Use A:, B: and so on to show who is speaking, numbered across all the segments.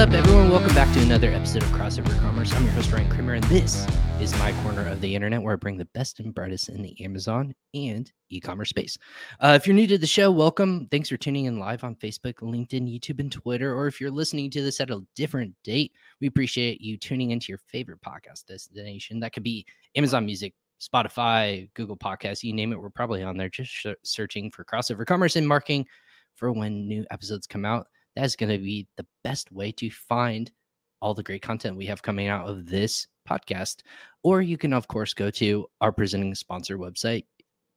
A: up, everyone? Welcome back to another episode of Crossover Commerce. I'm your host, Ryan Kramer, and this is my corner of the internet where I bring the best and brightest in the Amazon and e commerce space. Uh, if you're new to the show, welcome. Thanks for tuning in live on Facebook, LinkedIn, YouTube, and Twitter. Or if you're listening to this at a different date, we appreciate you tuning into your favorite podcast destination. That could be Amazon Music, Spotify, Google Podcasts, you name it. We're probably on there just sh- searching for Crossover Commerce and marking for when new episodes come out that's going to be the best way to find all the great content we have coming out of this podcast. Or you can, of course, go to our presenting sponsor website,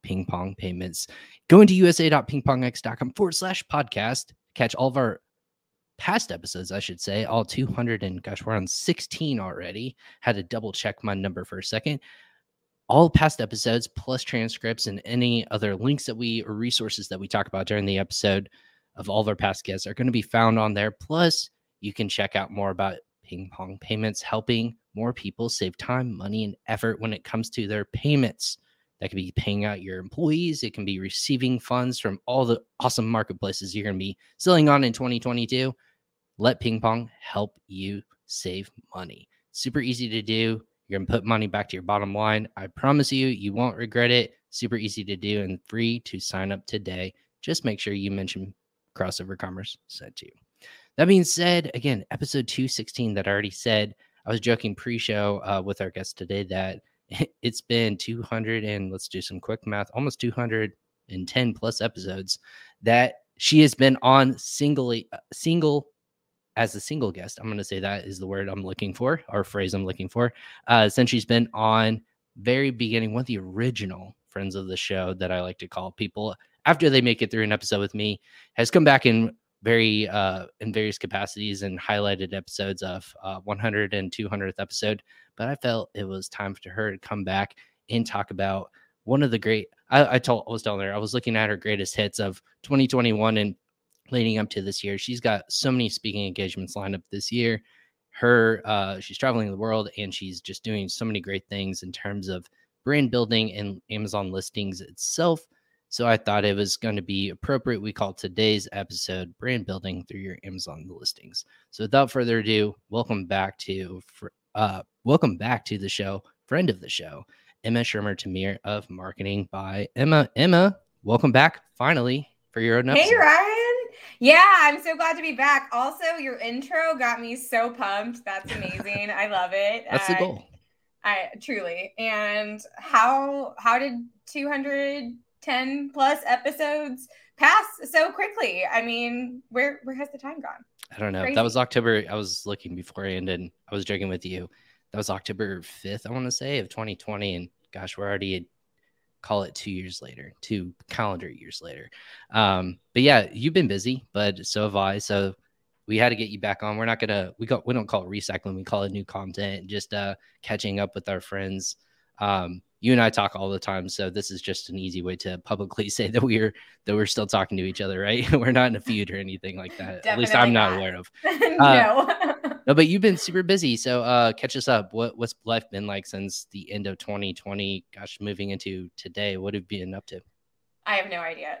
A: Ping Pong Payments. Go into usa.pingpongx.com forward slash podcast, catch all of our past episodes, I should say, all 200 and gosh, we're on 16 already. Had to double check my number for a second. All past episodes, plus transcripts and any other links that we or resources that we talk about during the episode of all of our past guests are going to be found on there. Plus, you can check out more about ping pong payments, helping more people save time, money, and effort when it comes to their payments. That could be paying out your employees, it can be receiving funds from all the awesome marketplaces you're going to be selling on in 2022. Let ping pong help you save money. Super easy to do. You're going to put money back to your bottom line. I promise you, you won't regret it. Super easy to do and free to sign up today. Just make sure you mention crossover commerce sent to you. That being said, again, episode 216 that I already said, I was joking pre show uh, with our guest today that it's been 200 and let's do some quick math, almost 210 plus episodes that she has been on singly, uh, single as a single guest. I'm going to say that is the word I'm looking for, or phrase I'm looking for, uh, since she's been on very beginning, one of the original friends of the show that I like to call people after they make it through an episode with me has come back in very uh in various capacities and highlighted episodes of uh 100 and 200th episode. But i felt it was time for her to come back and talk about one of the great i, I told i was telling her i was looking at her greatest hits of 2021 and leading up to this year. She's got so many speaking engagements lined up this year. Her uh she's traveling the world and she's just doing so many great things in terms of brand building and amazon listings itself so I thought it was going to be appropriate. We call today's episode Brand Building Through Your Amazon Listings. So without further ado, welcome back to uh, welcome back to the show, friend of the show, Emma Schermer-Tamir of Marketing by Emma. Emma, welcome back finally for your own
B: episode. Hey Ryan. Yeah, I'm so glad to be back. Also, your intro got me so pumped. That's amazing. I love it.
A: That's the goal.
B: I truly. And how how did 200 10 plus episodes pass so quickly. I mean, where where has the time gone?
A: I don't know. Crazy. That was October. I was looking beforehand and I was joking with you. That was October 5th, I want to say, of 2020. And gosh, we're already call it two years later, two calendar years later. Um, but yeah, you've been busy, but so have I. So we had to get you back on. We're not gonna we got we don't call it recycling, we call it new content, just uh catching up with our friends. Um, you and I talk all the time, so this is just an easy way to publicly say that we're that we're still talking to each other, right? we're not in a feud or anything like that. Definitely At least I'm not, not aware of. no. Uh, no, but you've been super busy, so uh, catch us up. What what's life been like since the end of 2020? Gosh, moving into today, what have you been up to?
B: I have no idea.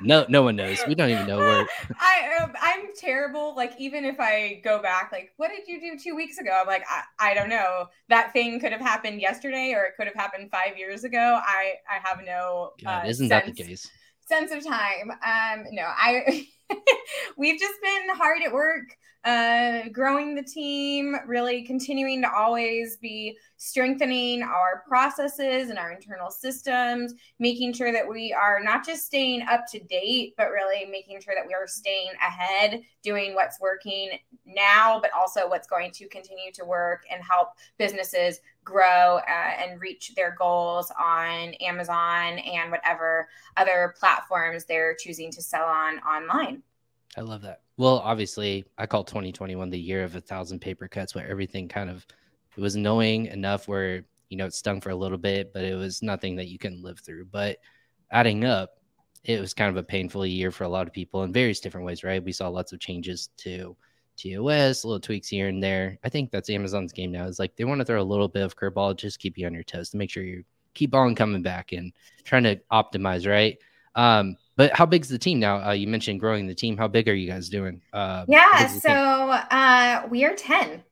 A: No no one knows. We don't even know where
B: i um, i'm terrible like even if i go back like what did you do two weeks ago? I'm like I, I don't know. That thing could have happened yesterday or it could have happened five years ago. I i have no
A: God, uh, isn't sense, that the case?
B: sense of time. Um no i we've just been hard at work uh, growing the team, really continuing to always be strengthening our processes and our internal systems, making sure that we are not just staying up to date, but really making sure that we are staying ahead, doing what's working now, but also what's going to continue to work and help businesses grow uh, and reach their goals on Amazon and whatever other platforms they're choosing to sell on online.
A: I love that. Well, obviously, I call 2021 the year of a thousand paper cuts, where everything kind of it was annoying enough where you know it stung for a little bit, but it was nothing that you can live through. But adding up, it was kind of a painful year for a lot of people in various different ways. Right? We saw lots of changes to TOS, little tweaks here and there. I think that's Amazon's game now. Is like they want to throw a little bit of curveball, just keep you on your toes to make sure you keep on coming back and trying to optimize. Right? Um, But how big's the team now? Uh, you mentioned growing the team. How big are you guys doing?
B: Uh, yeah, so uh, we are ten.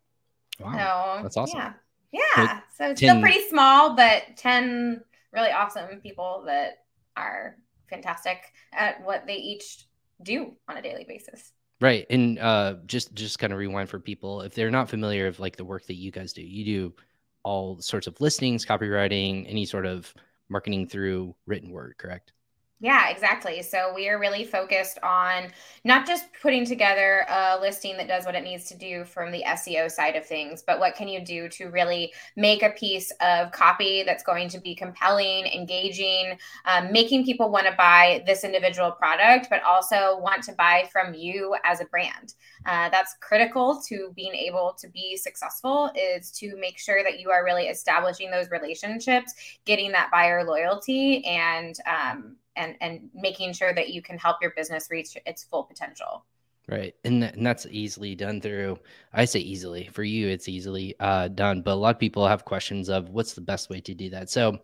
A: Wow, so, that's awesome.
B: Yeah, yeah. So, so it's 10... still pretty small, but ten really awesome people that are fantastic at what they each do on a daily basis.
A: Right. And uh just just kind of rewind for people if they're not familiar of like the work that you guys do. You do all sorts of listings, copywriting, any sort of marketing through written word, correct?
B: Yeah, exactly. So we are really focused on not just putting together a listing that does what it needs to do from the SEO side of things, but what can you do to really make a piece of copy that's going to be compelling, engaging, um, making people want to buy this individual product, but also want to buy from you as a brand. Uh, that's critical to being able to be successful is to make sure that you are really establishing those relationships, getting that buyer loyalty, and um, and and making sure that you can help your business reach its full potential.
A: Right and, and that's easily done through i say easily for you it's easily uh, done but a lot of people have questions of what's the best way to do that. So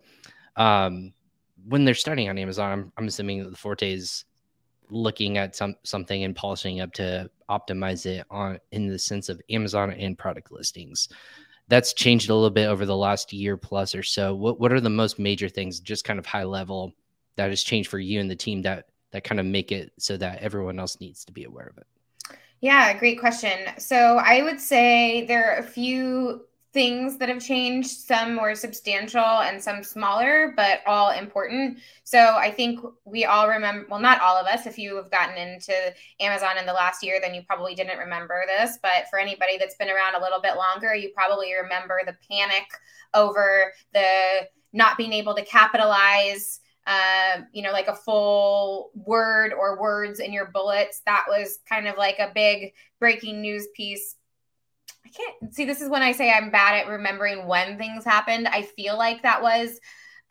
A: um, when they're starting on amazon i'm, I'm assuming that the forte is looking at some something and polishing up to optimize it on in the sense of amazon and product listings. That's changed a little bit over the last year plus or so. What, what are the most major things just kind of high level that has changed for you and the team that that kind of make it so that everyone else needs to be aware of it?
B: Yeah, great question. So I would say there are a few things that have changed, some more substantial and some smaller, but all important. So I think we all remember, well, not all of us, if you have gotten into Amazon in the last year, then you probably didn't remember this. But for anybody that's been around a little bit longer, you probably remember the panic over the not being able to capitalize um, you know, like a full word or words in your bullets. That was kind of like a big breaking news piece. I can't see. This is when I say I'm bad at remembering when things happened. I feel like that was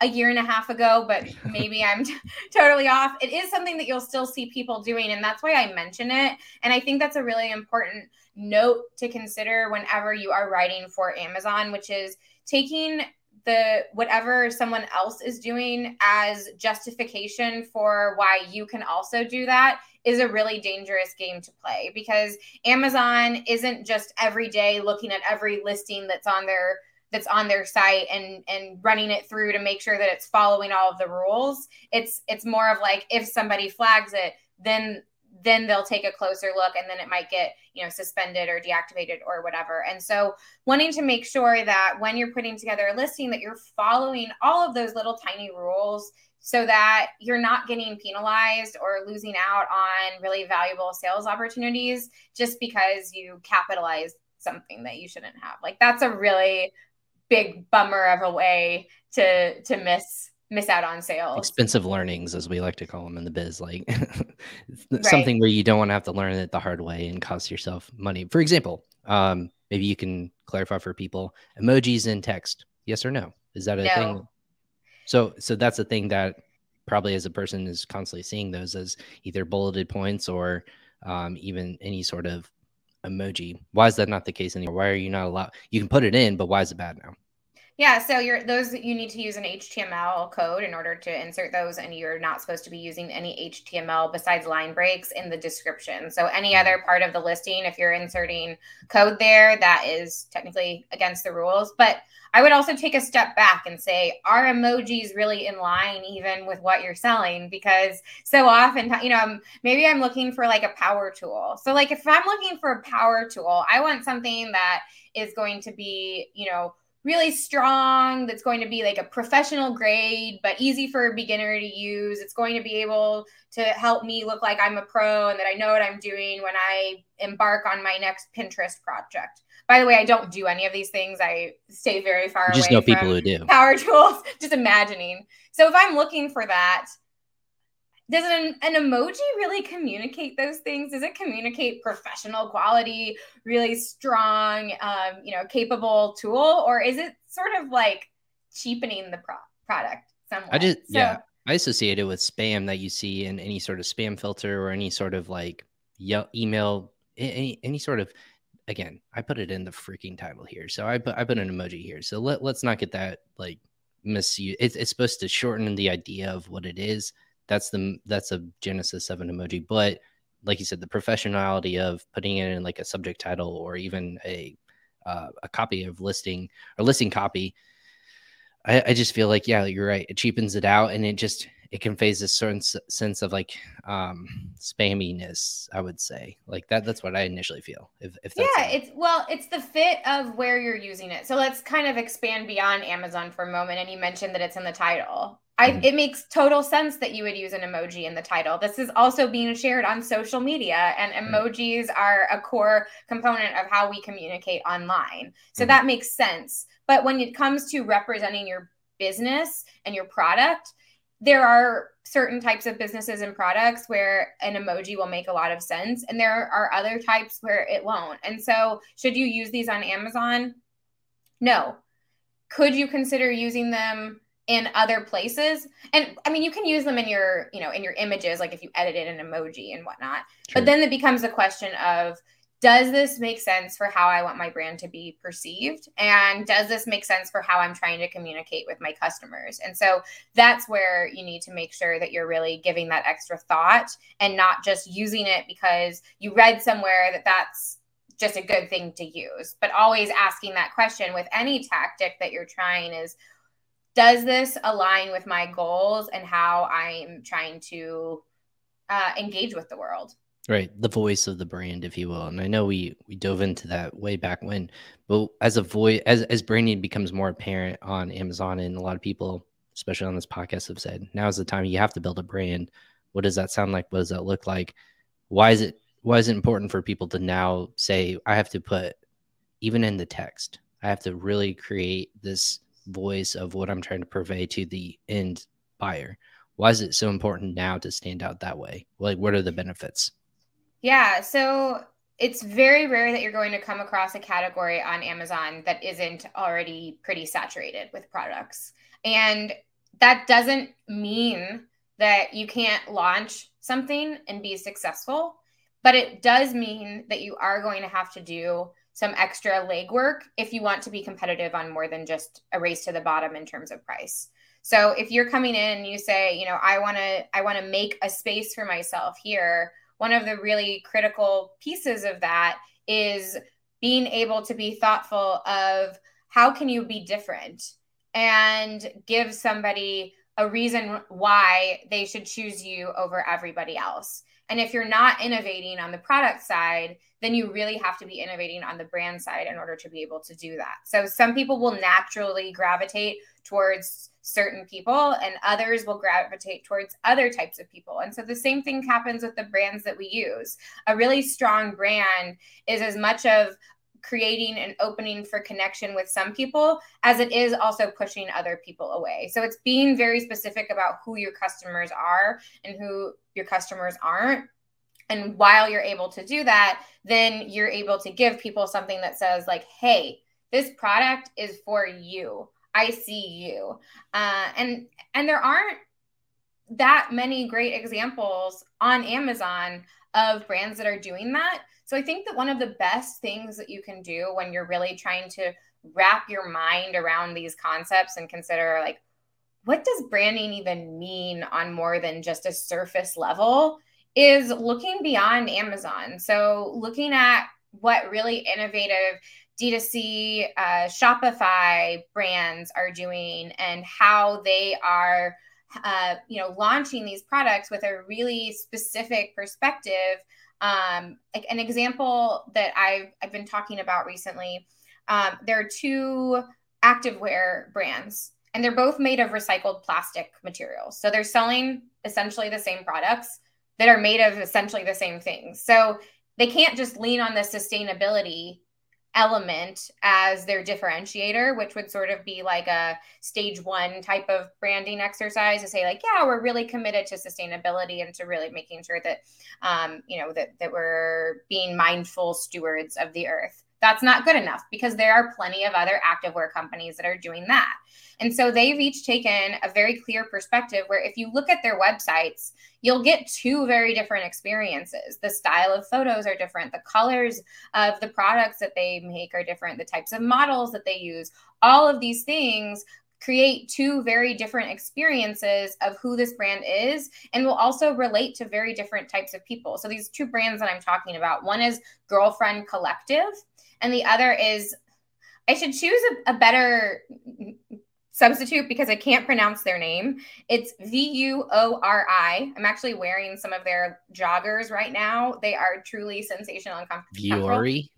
B: a year and a half ago, but maybe I'm t- totally off. It is something that you'll still see people doing, and that's why I mention it. And I think that's a really important note to consider whenever you are writing for Amazon, which is taking the whatever someone else is doing as justification for why you can also do that is a really dangerous game to play because Amazon isn't just every day looking at every listing that's on their that's on their site and and running it through to make sure that it's following all of the rules. It's it's more of like if somebody flags it, then then they'll take a closer look and then it might get you know suspended or deactivated or whatever. And so wanting to make sure that when you're putting together a listing that you're following all of those little tiny rules so that you're not getting penalized or losing out on really valuable sales opportunities just because you capitalize something that you shouldn't have. Like that's a really big bummer of a way to to miss miss out on sales.
A: Expensive learnings, as we like to call them in the biz, like right. something where you don't want to have to learn it the hard way and cost yourself money. For example, um, maybe you can clarify for people emojis in text. Yes or no? Is that a no. thing? So, so that's a thing that probably as a person is constantly seeing those as either bulleted points or um, even any sort of emoji. Why is that not the case anymore? Why are you not allowed? You can put it in, but why is it bad now?
B: Yeah, so you're those you need to use an HTML code in order to insert those, and you're not supposed to be using any HTML besides line breaks in the description. So any mm-hmm. other part of the listing, if you're inserting code there, that is technically against the rules. But I would also take a step back and say, are emojis really in line even with what you're selling? Because so often, you know, maybe I'm looking for like a power tool. So like if I'm looking for a power tool, I want something that is going to be, you know really strong that's going to be like a professional grade but easy for a beginner to use. It's going to be able to help me look like i'm a pro and that i know what i'm doing when i embark on my next pinterest project. By the way i don't do any of these things. I stay very far away.
A: just
B: away
A: know people who do.
B: power tools. Just imagining. So if i'm looking for that does an, an emoji really communicate those things? Does it communicate professional quality really strong um, you know capable tool? Or is it sort of like cheapening the pro- product somewhat?
A: I just so, yeah i associate it with spam that you see in any sort of spam filter or any sort of like email any any sort of again i put it in the freaking title here. So i put i put an emoji here. So let, let's not get that like misuse it's, it's supposed to shorten the idea of what it is that's the that's a genesis of an emoji but like you said the professionality of putting it in like a subject title or even a uh, a copy of listing or listing copy I, I just feel like yeah you're right. It cheapens it out and it just it conveys a certain sense of like um spamminess i would say. Like that that's what i initially feel if, if
B: yeah a- it's well it's the fit of where you're using it. So let's kind of expand beyond amazon for a moment and you mentioned that it's in the title I, mm-hmm. it makes total sense that you would use an emoji in the title. This is also being shared on social media, and emojis are a core component of how we communicate online. So mm-hmm. that makes sense. But when it comes to representing your business and your product, there are certain types of businesses and products where an emoji will make a lot of sense and there are other types where it won't and so should you use these on amazon no could you consider using them in other places and i mean you can use them in your you know in your images like if you edited an emoji and whatnot but then it becomes a question of does this make sense for how I want my brand to be perceived? And does this make sense for how I'm trying to communicate with my customers? And so that's where you need to make sure that you're really giving that extra thought and not just using it because you read somewhere that that's just a good thing to use, but always asking that question with any tactic that you're trying is does this align with my goals and how I'm trying to uh, engage with the world?
A: Right, the voice of the brand, if you will. And I know we we dove into that way back when, but as a voice, as as branding becomes more apparent on Amazon, and a lot of people, especially on this podcast, have said now is the time you have to build a brand. What does that sound like? What does that look like? Why is it why is it important for people to now say I have to put even in the text, I have to really create this voice of what I'm trying to purvey to the end buyer. Why is it so important now to stand out that way? Like, what are the benefits?
B: Yeah. So it's very rare that you're going to come across a category on Amazon that isn't already pretty saturated with products. And that doesn't mean that you can't launch something and be successful, but it does mean that you are going to have to do some extra legwork if you want to be competitive on more than just a race to the bottom in terms of price. So if you're coming in and you say, you know, I want to I want to make a space for myself here one of the really critical pieces of that is being able to be thoughtful of how can you be different and give somebody a reason why they should choose you over everybody else. And if you're not innovating on the product side, then you really have to be innovating on the brand side in order to be able to do that. So some people will naturally gravitate towards certain people and others will gravitate towards other types of people. And so the same thing happens with the brands that we use. A really strong brand is as much of creating an opening for connection with some people as it is also pushing other people away. So it's being very specific about who your customers are and who your customers aren't. And while you're able to do that, then you're able to give people something that says, like, hey, this product is for you. I see you. Uh, and and there aren't that many great examples on Amazon of brands that are doing that. So I think that one of the best things that you can do when you're really trying to wrap your mind around these concepts and consider like what does branding even mean on more than just a surface level is looking beyond Amazon. So looking at what really innovative D2C uh, Shopify brands are doing and how they are, uh, you know, launching these products with a really specific perspective. Um, like an example that I've, I've been talking about recently, um, there are two activewear brands and they're both made of recycled plastic materials. So they're selling essentially the same products that are made of essentially the same things. So they can't just lean on the sustainability element as their differentiator, which would sort of be like a stage one type of branding exercise to say, like, yeah, we're really committed to sustainability and to really making sure that, um, you know, that that we're being mindful stewards of the earth. That's not good enough because there are plenty of other activewear companies that are doing that. And so they've each taken a very clear perspective where if you look at their websites, you'll get two very different experiences. The style of photos are different, the colors of the products that they make are different, the types of models that they use. All of these things create two very different experiences of who this brand is and will also relate to very different types of people. So these two brands that I'm talking about, one is Girlfriend Collective and the other is I should choose a, a better substitute because I can't pronounce their name. It's V U O R I. I'm actually wearing some of their joggers right now. They are truly sensational and comfortable.
A: Vuori?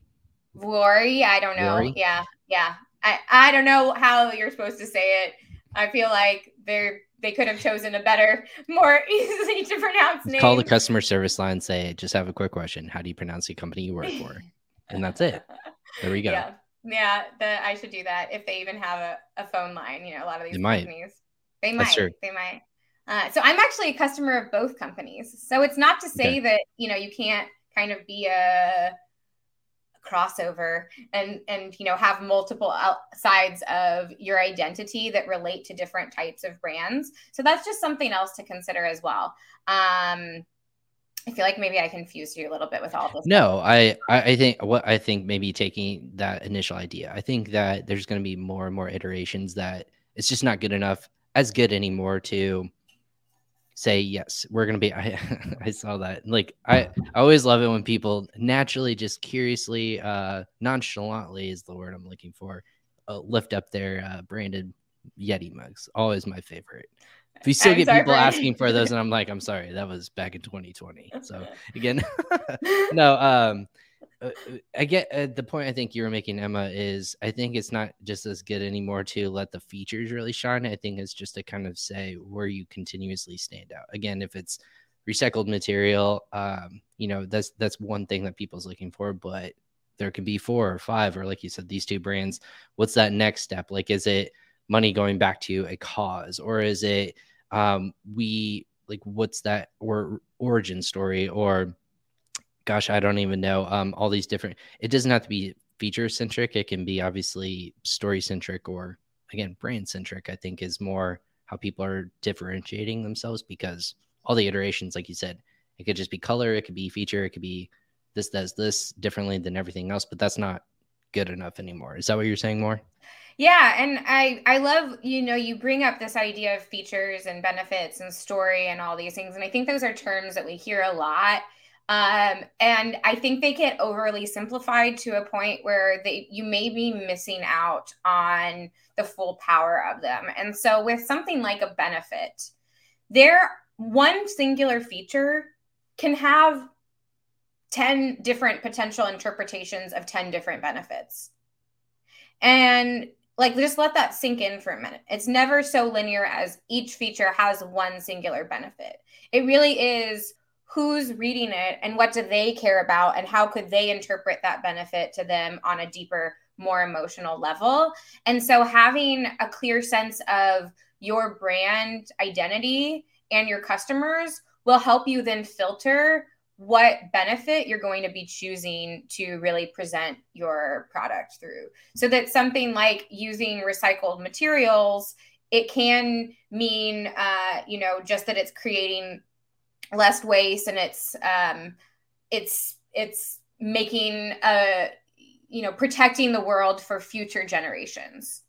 B: Vuori? I don't know. Vuori? Yeah. Yeah. I, I don't know how you're supposed to say it. I feel like they're they could have chosen a better, more easily to pronounce name.
A: Call the customer service line. Say, just have a quick question. How do you pronounce the company you work for? And that's it. There we go.
B: Yeah, yeah. The, I should do that if they even have a, a phone line. You know, a lot of these
A: they
B: companies,
A: might.
B: they might. They might. Uh, so I'm actually a customer of both companies. So it's not to say okay. that you know you can't kind of be a crossover and and you know have multiple sides of your identity that relate to different types of brands so that's just something else to consider as well um I feel like maybe I confused you a little bit with all this.
A: No, I, I think what I think maybe taking that initial idea, I think that there's going to be more and more iterations that it's just not good enough as good anymore to say yes we're gonna be i i saw that like i, I always love it when people naturally just curiously uh nonchalantly is the word i'm looking for uh, lift up their uh, branded yeti mugs always my favorite you still I'm get people asking for those and i'm like i'm sorry that was back in 2020 so again no um uh, I get uh, the point I think you were making, Emma, is I think it's not just as good anymore to let the features really shine. I think it's just to kind of say where you continuously stand out. Again, if it's recycled material, um, you know, that's that's one thing that people's looking for, but there could be four or five, or like you said, these two brands. What's that next step? Like, is it money going back to a cause, or is it um, we like what's that or origin story or gosh, I don't even know. Um, all these different. It doesn't have to be feature centric. It can be obviously story centric or again brand centric. I think is more how people are differentiating themselves because all the iterations, like you said, it could just be color, it could be feature, it could be this does this differently than everything else, but that's not good enough anymore. Is that what you're saying more?
B: Yeah, and I I love you know you bring up this idea of features and benefits and story and all these things, and I think those are terms that we hear a lot um, and I think they get overly simplified to a point where they you may be missing out on the full power of them. And so with something like a benefit, there one singular feature can have 10 different potential interpretations of 10 different benefits. And like just let that sink in for a minute. It's never so linear as each feature has one singular benefit. It really is who's reading it and what do they care about and how could they interpret that benefit to them on a deeper more emotional level and so having a clear sense of your brand identity and your customers will help you then filter what benefit you're going to be choosing to really present your product through. So that something like using recycled materials it can mean uh, you know just that it's creating less waste and it's um it's it's making a you know protecting the world for future generations.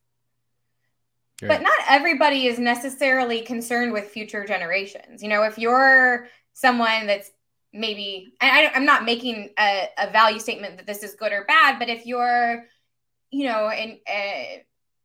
B: But not everybody is necessarily concerned with future generations. You know if you're someone that's maybe I, i'm not making a, a value statement that this is good or bad but if you're you know in uh,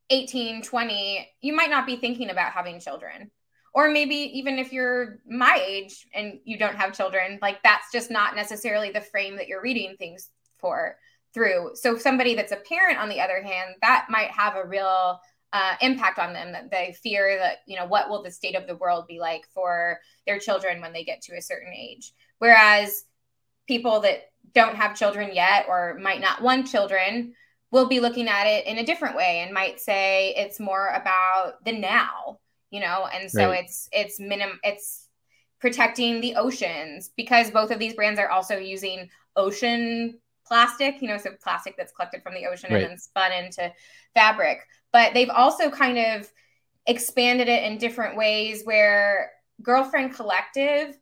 B: 18 20 you might not be thinking about having children. Or maybe even if you're my age and you don't have children like that's just not necessarily the frame that you're reading things for through. So somebody that's a parent on the other hand that might have a real uh, impact on them that they fear that you know what will the state of the world be like for their children when they get to a certain age whereas people that don't have children yet or might not want children will be looking at it in a different way and might say it's more about the now you know and so right. it's it's minim it's protecting the oceans because both of these brands are also using ocean plastic you know so plastic that's collected from the ocean right. and then spun into fabric but they've also kind of expanded it in different ways where girlfriend collective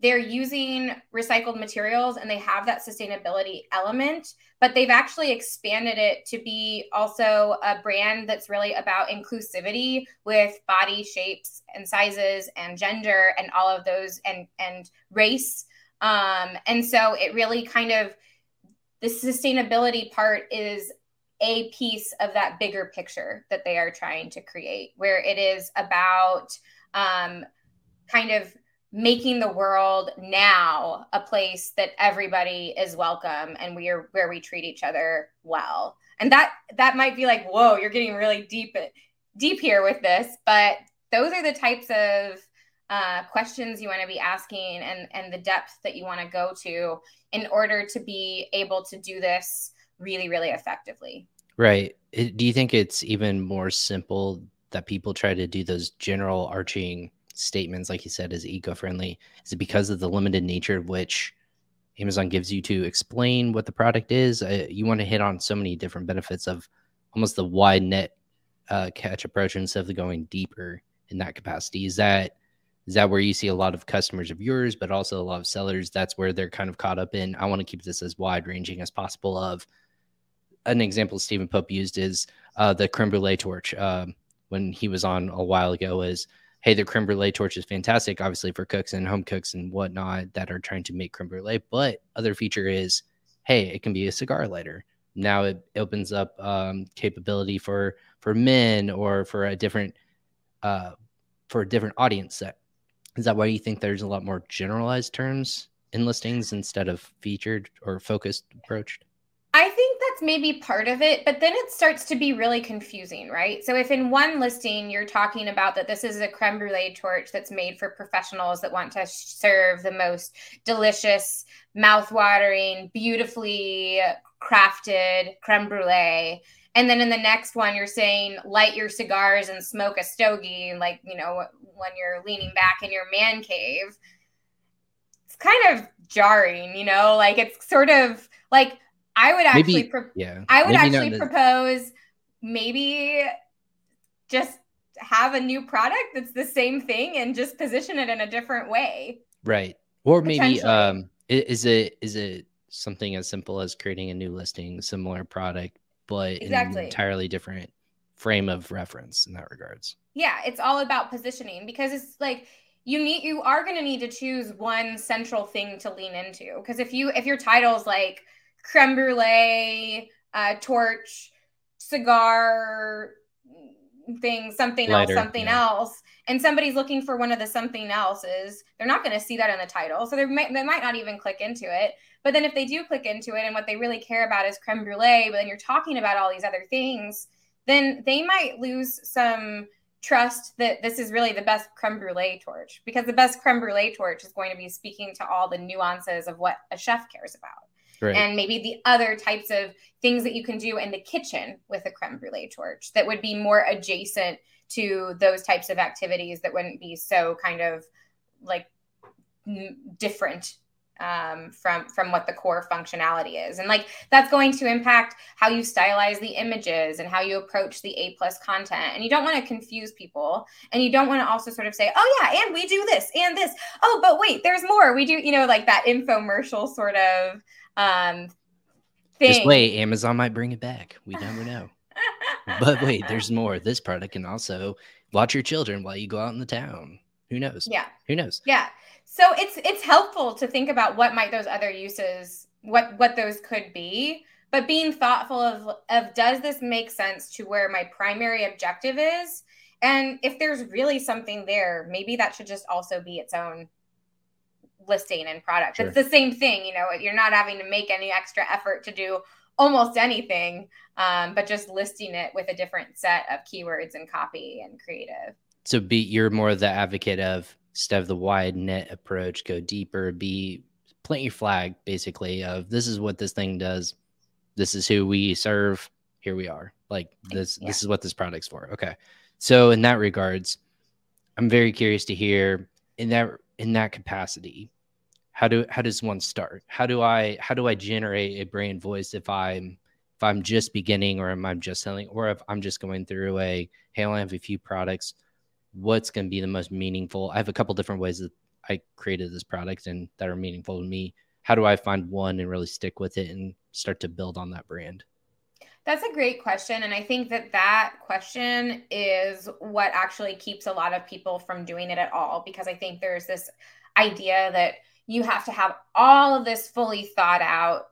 B: they're using recycled materials and they have that sustainability element, but they've actually expanded it to be also a brand that's really about inclusivity with body shapes and sizes and gender and all of those and and race. Um, and so it really kind of the sustainability part is a piece of that bigger picture that they are trying to create, where it is about um, kind of making the world now a place that everybody is welcome and we are where we treat each other well. And that that might be like whoa you're getting really deep deep here with this but those are the types of uh, questions you want to be asking and and the depth that you want to go to in order to be able to do this really really effectively.
A: Right. Do you think it's even more simple that people try to do those general arching statements, like you said, is eco-friendly? Is it because of the limited nature of which Amazon gives you to explain what the product is? Uh, you want to hit on so many different benefits of almost the wide net uh, catch approach instead of going deeper in that capacity. Is that is that where you see a lot of customers of yours, but also a lot of sellers? That's where they're kind of caught up in. I want to keep this as wide ranging as possible. Of an example Steven Pope used is uh, the creme brulee torch uh, when he was on a while ago. Is hey, the creme brulee torch is fantastic, obviously for cooks and home cooks and whatnot that are trying to make creme brulee. But other feature is, hey, it can be a cigar lighter. Now it opens up um, capability for for men or for a different uh, for a different audience set. Is that why you think there's a lot more generalized terms in listings instead of featured or focused approached?
B: I think that's maybe part of it, but then it starts to be really confusing, right? So if in one listing you're talking about that this is a creme brulee torch that's made for professionals that want to serve the most delicious, mouth-watering, beautifully crafted creme brulee, and then in the next one you're saying light your cigars and smoke a stogie, like you know when you're leaning back in your man cave, it's kind of jarring, you know, like it's sort of like I would actually, maybe, pro- yeah, I would actually propose maybe just have a new product that's the same thing and just position it in a different way.
A: Right. Or maybe um is it is it something as simple as creating a new listing, similar product, but exactly. in an entirely different frame of reference in that regards.
B: Yeah, it's all about positioning because it's like you need you are going to need to choose one central thing to lean into because if you if your title's like creme brulee, uh, torch, cigar thing, something Lighter, else, something yeah. else, and somebody's looking for one of the something else's, they're not going to see that in the title. So they might, they might not even click into it. But then if they do click into it and what they really care about is creme brulee, but then you're talking about all these other things, then they might lose some trust that this is really the best creme brulee torch because the best creme brulee torch is going to be speaking to all the nuances of what a chef cares about right. and maybe the other types of things that you can do in the kitchen with a creme brulee torch that would be more adjacent to those types of activities that wouldn't be so kind of like different um, from from what the core functionality is. And like that's going to impact how you stylize the images and how you approach the a plus content. And you don't want to confuse people. And you don't want to also sort of say oh yeah and we do this and this. Oh but wait there's more. We do you know like that infomercial sort of um,
A: thing. Just wait, Amazon might bring it back. We never know. but wait, there's more. This product can also watch your children while you go out in the town. Who knows?
B: Yeah.
A: Who knows?
B: Yeah. So it's it's helpful to think about what might those other uses what what those could be, but being thoughtful of of does this make sense to where my primary objective is? And if there's really something there, maybe that should just also be its own listing and product. Sure. It's the same thing, you know, you're not having to make any extra effort to do almost anything, um, but just listing it with a different set of keywords and copy and creative.
A: So be you're more of the advocate of instead of the wide net approach, go deeper, be plant your flag basically of this is what this thing does. This is who we serve. Here we are. Like this, yeah. this is what this product's for. Okay. So in that regards, I'm very curious to hear in that in that capacity how do how does one start how do i how do i generate a brand voice if i'm if i'm just beginning or am i just selling or if i'm just going through a hey i have a few products what's going to be the most meaningful i have a couple different ways that I created this product and that are meaningful to me. How do I find one and really stick with it and start to build on that brand?
B: That's a great question. And I think that that question is what actually keeps a lot of people from doing it at all. Because I think there's this idea that you have to have all of this fully thought out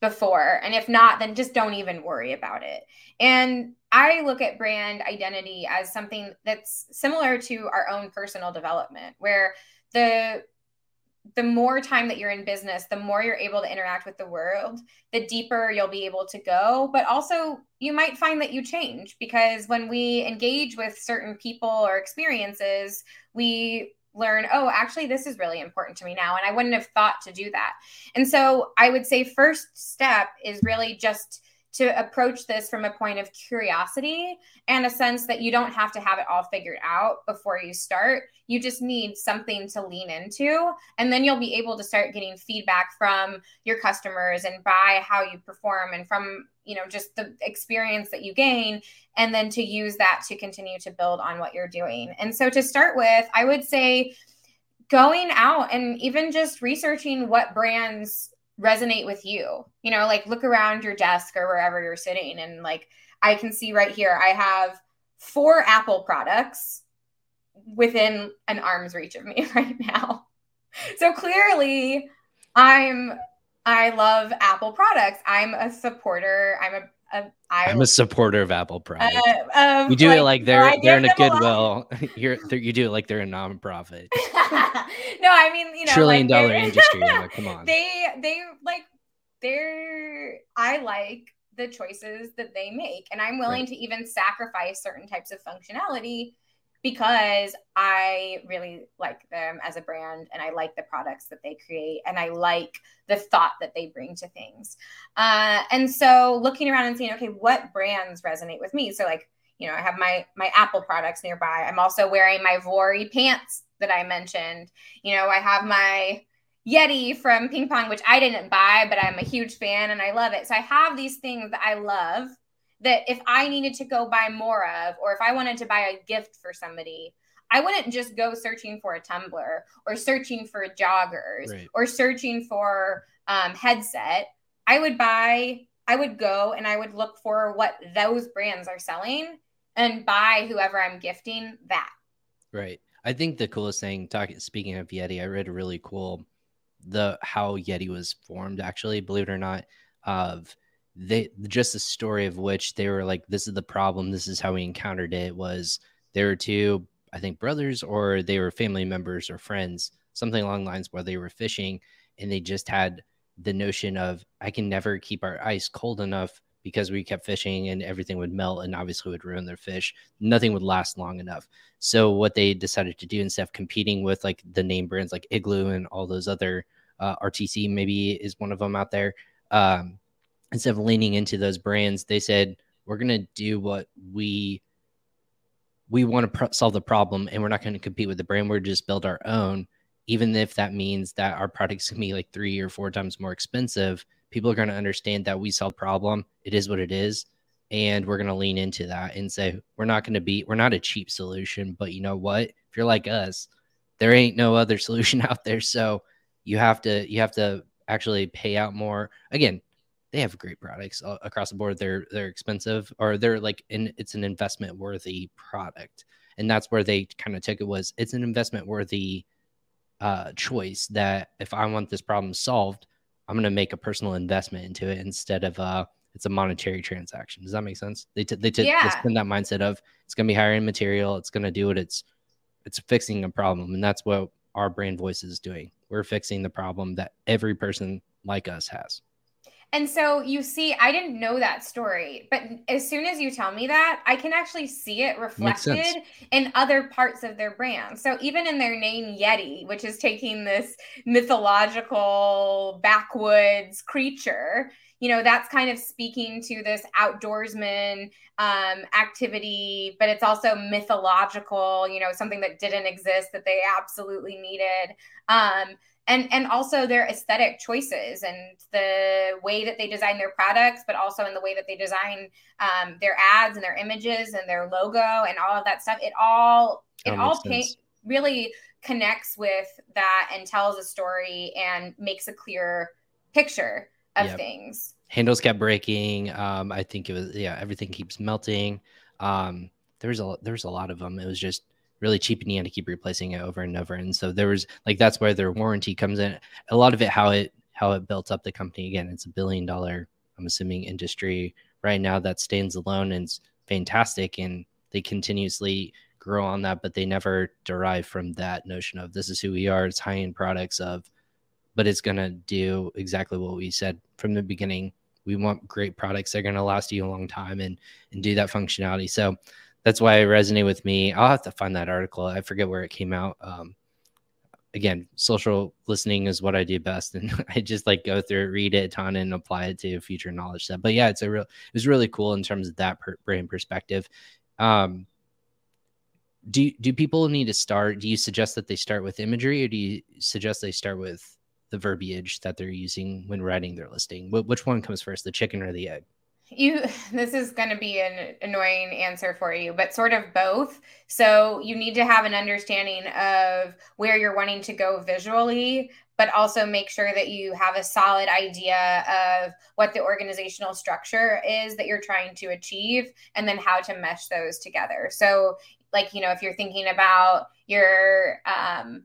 B: before. And if not, then just don't even worry about it. And I look at brand identity as something that's similar to our own personal development, where the the more time that you're in business, the more you're able to interact with the world, the deeper you'll be able to go. But also, you might find that you change because when we engage with certain people or experiences, we learn, oh, actually, this is really important to me now. And I wouldn't have thought to do that. And so I would say, first step is really just to approach this from a point of curiosity and a sense that you don't have to have it all figured out before you start. You just need something to lean into. And then you'll be able to start getting feedback from your customers and by how you perform and from, you know, just the experience that you gain. And then to use that to continue to build on what you're doing. And so to start with, I would say, going out and even just researching what brands resonate with you. You know, like look around your desk or wherever you're sitting and like I can see right here I have four Apple products within an arm's reach of me right now. So clearly I'm I love Apple products. I'm a supporter. I'm a
A: uh, I, am a supporter of Apple Pride. Uh, um, you do like, it like they're they're in a goodwill. You're you do it like they're a nonprofit.
B: no, I mean you know
A: trillion like dollar industry. Emma, come on.
B: They they like they're I like the choices that they make, and I'm willing right. to even sacrifice certain types of functionality because I really like them as a brand and I like the products that they create and I like the thought that they bring to things. Uh, and so looking around and seeing, okay, what brands resonate with me? So like, you know, I have my my Apple products nearby. I'm also wearing my Vuori pants that I mentioned. You know, I have my Yeti from Ping Pong, which I didn't buy, but I'm a huge fan and I love it. So I have these things that I love that if I needed to go buy more of, or if I wanted to buy a gift for somebody, I wouldn't just go searching for a tumbler or searching for joggers right. or searching for um, headset. I would buy, I would go and I would look for what those brands are selling and buy whoever I'm gifting that.
A: Right. I think the coolest thing, talking speaking of Yeti, I read a really cool the how Yeti was formed. Actually, believe it or not, of they just the story of which they were like, this is the problem. This is how we encountered it. Was there were two, I think, brothers or they were family members or friends, something along lines where they were fishing and they just had the notion of I can never keep our ice cold enough because we kept fishing and everything would melt and obviously would ruin their fish. Nothing would last long enough. So what they decided to do instead of competing with like the name brands like Igloo and all those other uh, RTC maybe is one of them out there. Um, instead of leaning into those brands, they said, we're going to do what we we want to solve the problem and we're not going to compete with the brand. We're just build our own, even if that means that our products can be like three or four times more expensive. People are going to understand that we solve problem. It is what it is. And we're going to lean into that and say, we're not going to be, we're not a cheap solution, but you know what? If you're like us, there ain't no other solution out there. So you have to, you have to actually pay out more. Again, they have great products across the board. They're they're expensive or they're like in it's an investment worthy product, and that's where they kind of took it was it's an investment worthy uh, choice that if I want this problem solved, I'm going to make a personal investment into it instead of uh it's a monetary transaction. Does that make sense? They t- they, t- yeah. they spend that mindset of it's going to be higher in material, it's going to do what it's it's fixing a problem, and that's what our brand voice is doing. We're fixing the problem that every person like us has.
B: And so you see, I didn't know that story, but as soon as you tell me that, I can actually see it reflected in other parts of their brand. So even in their name Yeti, which is taking this mythological backwoods creature, you know, that's kind of speaking to this outdoorsman um, activity, but it's also mythological, you know, something that didn't exist that they absolutely needed. Um, and and also their aesthetic choices and the way that they design their products but also in the way that they design um, their ads and their images and their logo and all of that stuff. It all it all paint, really connects with that and tells a story and makes a clear picture of yep. things.
A: Handles kept breaking. Um, I think it was yeah, everything keeps melting. Um, there's a there's a lot of them. It was just really cheap and you had to keep replacing it over and over. And so there was like that's where their warranty comes in. A lot of it how it how it built up the company again. It's a billion dollar, I'm assuming, industry right now that stands alone and it's fantastic and they continuously grow on that, but they never derive from that notion of this is who we are. It's high end products of, but it's gonna do exactly what we said from the beginning. We want great products that are gonna last you a long time and and do that functionality. So that's why it resonated with me. I'll have to find that article. I forget where it came out. Um, again, social listening is what I do best, and I just like go through it, read it a ton, and apply it to future knowledge set. But yeah, it's a real, it was really cool in terms of that per, brain perspective. Um, do do people need to start? Do you suggest that they start with imagery, or do you suggest they start with the verbiage that they're using when writing their listing? Wh- which one comes first, the chicken or the egg?
B: you this is going to be an annoying answer for you but sort of both so you need to have an understanding of where you're wanting to go visually but also make sure that you have a solid idea of what the organizational structure is that you're trying to achieve and then how to mesh those together so like you know if you're thinking about your um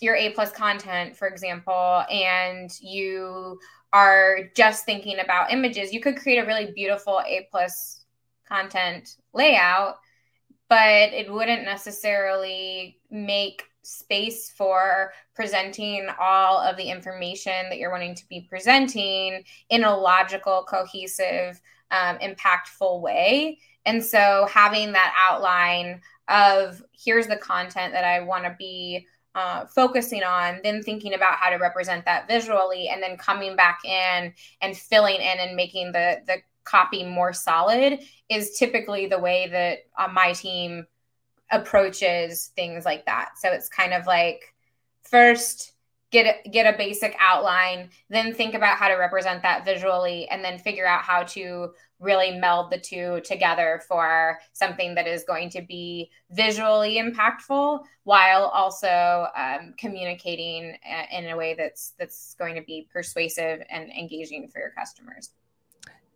B: your a plus content for example and you are just thinking about images, you could create a really beautiful A plus content layout, but it wouldn't necessarily make space for presenting all of the information that you're wanting to be presenting in a logical, cohesive, um, impactful way. And so having that outline of here's the content that I want to be uh, focusing on, then thinking about how to represent that visually, and then coming back in and filling in and making the the copy more solid is typically the way that uh, my team approaches things like that. So it's kind of like first get a, get a basic outline, then think about how to represent that visually, and then figure out how to really meld the two together for something that is going to be visually impactful while also um, communicating in a way that's that's going to be persuasive and engaging for your customers.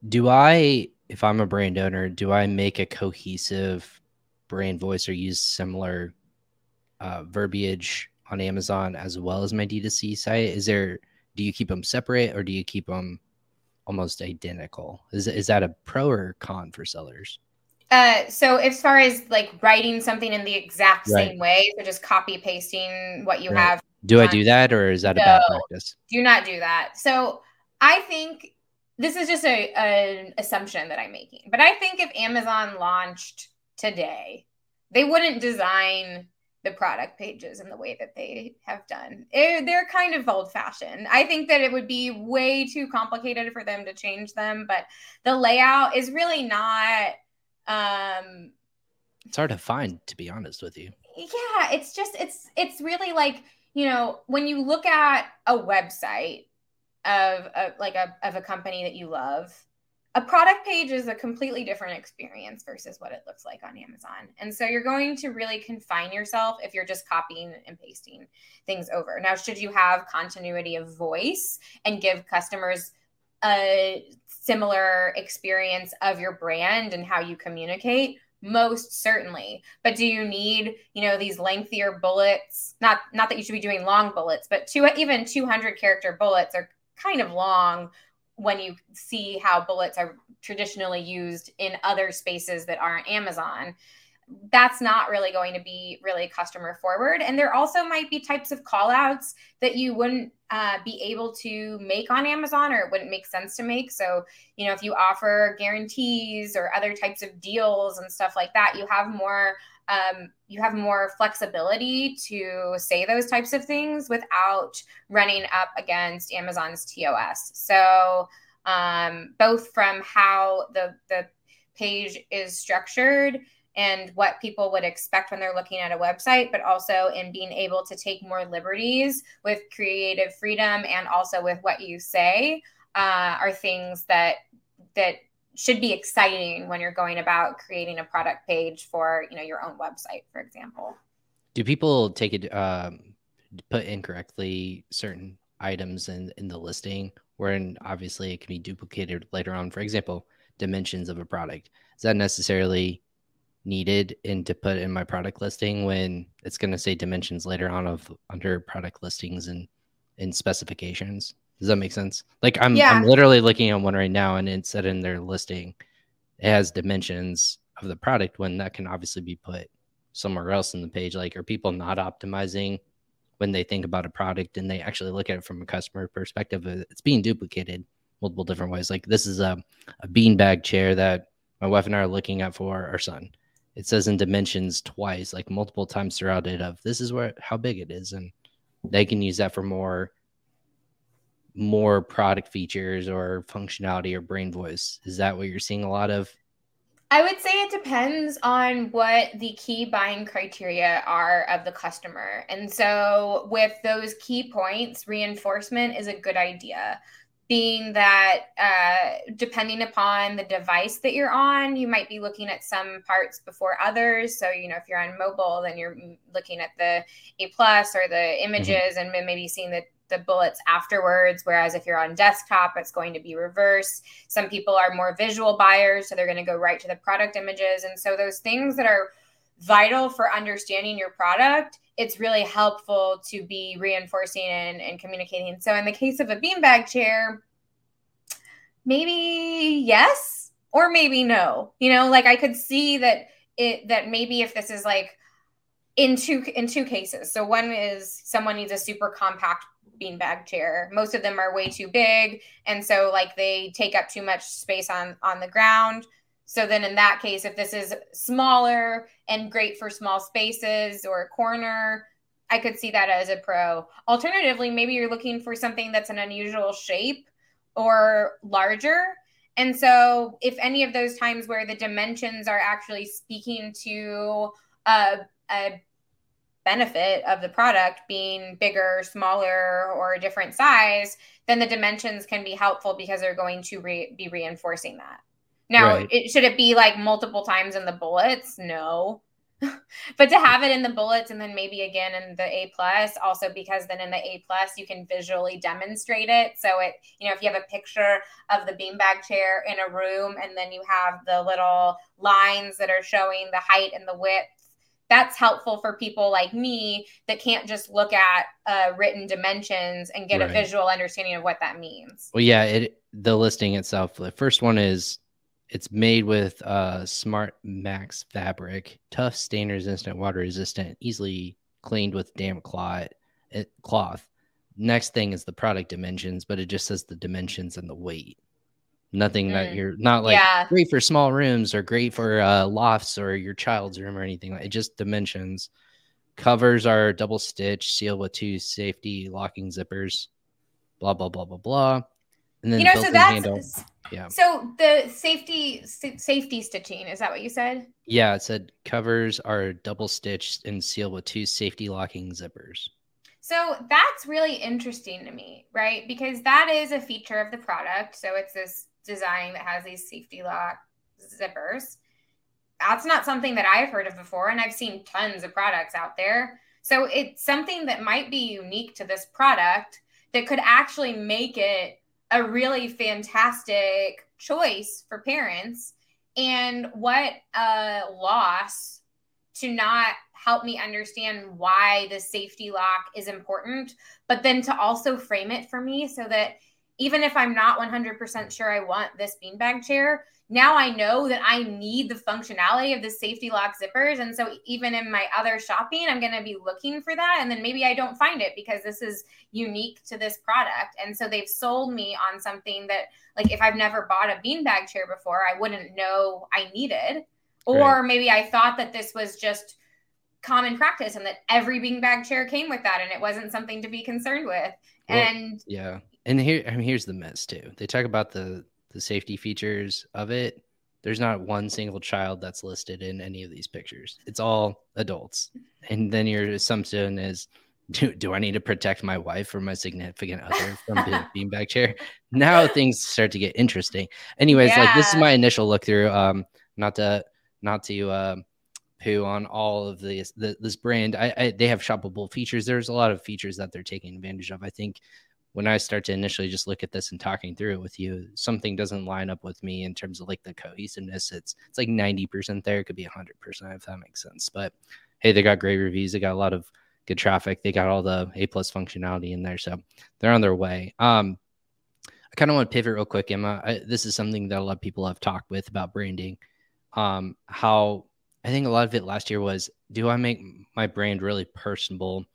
A: Do i if i'm a brand owner do i make a cohesive brand voice or use similar uh, verbiage on amazon as well as my d2c site is there do you keep them separate or do you keep them almost identical. Is is that a pro or con for sellers?
B: Uh, so as far as like writing something in the exact right. same way, so just copy pasting what you right. have.
A: Do I do that, or is that no, a bad practice?
B: Do not do that. So I think this is just a an assumption that I'm making, but I think if Amazon launched today, they wouldn't design the product pages in the way that they have done. It, they're kind of old fashioned. I think that it would be way too complicated for them to change them, but the layout is really not. Um,
A: it's hard to find, to be honest with you.
B: Yeah, it's just it's it's really like you know when you look at a website of a, like a of a company that you love a product page is a completely different experience versus what it looks like on Amazon. And so you're going to really confine yourself if you're just copying and pasting things over. Now, should you have continuity of voice and give customers a similar experience of your brand and how you communicate? Most certainly. But do you need, you know, these lengthier bullets? Not not that you should be doing long bullets, but two even 200 character bullets are kind of long when you see how bullets are traditionally used in other spaces that aren't Amazon, that's not really going to be really customer forward. And there also might be types of call outs that you wouldn't uh, be able to make on Amazon or it wouldn't make sense to make. So, you know, if you offer guarantees or other types of deals and stuff like that, you have more um, you have more flexibility to say those types of things without running up against Amazon's TOS. So, um, both from how the the page is structured and what people would expect when they're looking at a website, but also in being able to take more liberties with creative freedom and also with what you say uh, are things that that should be exciting when you're going about creating a product page for you know your own website for example.
A: Do people take it um, put incorrectly certain items in in the listing wherein obviously it can be duplicated later on? For example dimensions of a product. Is that necessarily needed in to put in my product listing when it's going to say dimensions later on of under product listings and in specifications does that make sense? Like i'm yeah. i'm literally looking at one right now and it said in their listing it has dimensions of the product when that can obviously be put somewhere else in the page. Like are people not optimizing when they think about a product and they actually look at it from a customer perspective? Uh, it's being duplicated multiple different ways. Like this is a, a beanbag chair that my wife and i are looking at for our son. It says in dimensions twice like multiple times throughout it of this is where how big it is and they can use that for more more product features or functionality or brand voice is that what you're seeing a lot of
B: I would say it depends on what the key buying criteria are of the customer. And so, with those key points, reinforcement is a good idea. Being that, uh, depending upon the device that you're on, you might be looking at some parts before others. So, you know, if you're on mobile, then you're looking at the A plus or the mm-hmm. images mm-hmm. and maybe seeing the the bullets afterwards. Whereas if you're on desktop, it's going to be reverse. Some people are more visual buyers, so they're going to go right to the product images. And so those things that are vital for understanding your product, it's really helpful to be reinforcing and, and communicating. So in the case of a beanbag chair, maybe yes or maybe no. You know, like I could see that it that maybe if this is like in two in two cases. So one is someone needs a super compact beanbag chair. Most of them are way too big, and so like they take up too much space on on the ground. So then in that case, if this is smaller and great for small spaces or a corner, I could see that as a pro. Alternatively, maybe you're looking for something that's an unusual shape or larger. And so, if any of those times where the dimensions are actually speaking to a, a benefit of the product being bigger, smaller, or a different size, then the dimensions can be helpful because they're going to re- be reinforcing that. Now, right. it, should it be like multiple times in the bullets? No. but to have it in the bullets and then maybe again in the A plus, also because then in the A plus you can visually demonstrate it. So it, you know, if you have a picture of the beanbag chair in a room and then you have the little lines that are showing the height and the width that's helpful for people like me that can't just look at uh, written dimensions and get right. a visual understanding of what that means.
A: Well, yeah, it the listing itself. The first one is it's made with uh, Smart Max fabric, tough, stain resistant, water resistant, easily cleaned with damp cloth. It, cloth. Next thing is the product dimensions, but it just says the dimensions and the weight. Nothing mm. that you're not like yeah. great for small rooms or great for uh, lofts or your child's room or anything. Like it just dimensions. Covers are double stitch, sealed with two safety locking zippers. Blah blah blah blah blah.
B: And then you know, so that's handle. yeah. So the safety safety stitching is that what you said?
A: Yeah, it said covers are double stitched and sealed with two safety locking zippers.
B: So that's really interesting to me, right? Because that is a feature of the product. So it's this design that has these safety lock zippers. That's not something that I've heard of before, and I've seen tons of products out there. So it's something that might be unique to this product that could actually make it a really fantastic choice for parents. And what a loss to not help me understand why the safety lock is important, but then to also frame it for me so that even if I'm not 100% sure I want this beanbag chair, now I know that I need the functionality of the safety lock zippers. And so even in my other shopping, I'm going to be looking for that. And then maybe I don't find it because this is unique to this product. And so they've sold me on something that, like, if I've never bought a beanbag chair before, I wouldn't know I needed. Or maybe I thought that this was just common practice and that every beanbag chair came with that and it wasn't something to be concerned with. Well, and
A: yeah and here I mean here's the mess too. They talk about the the safety features of it. There's not one single child that's listed in any of these pictures. It's all adults. And then your assumption is do, do I need to protect my wife or my significant other from the beanbag chair? Now things start to get interesting. Anyways, yeah. like this is my initial look through. Um, not to not to uh, poo on all of this the, this brand. I, I, they have shoppable features. There's a lot of features that they're taking advantage of. I think when I start to initially just look at this and talking through it with you, something doesn't line up with me in terms of like the cohesiveness. It's it's like 90% there. It could be 100% if that makes sense. But hey, they got great reviews. They got a lot of good traffic. They got all the A plus functionality in there. So they're on their way. Um, I kind of want to pivot real quick, Emma. I, this is something that a lot of people have talked with about branding. Um, how I think a lot of it last year was, do I make my brand really personable,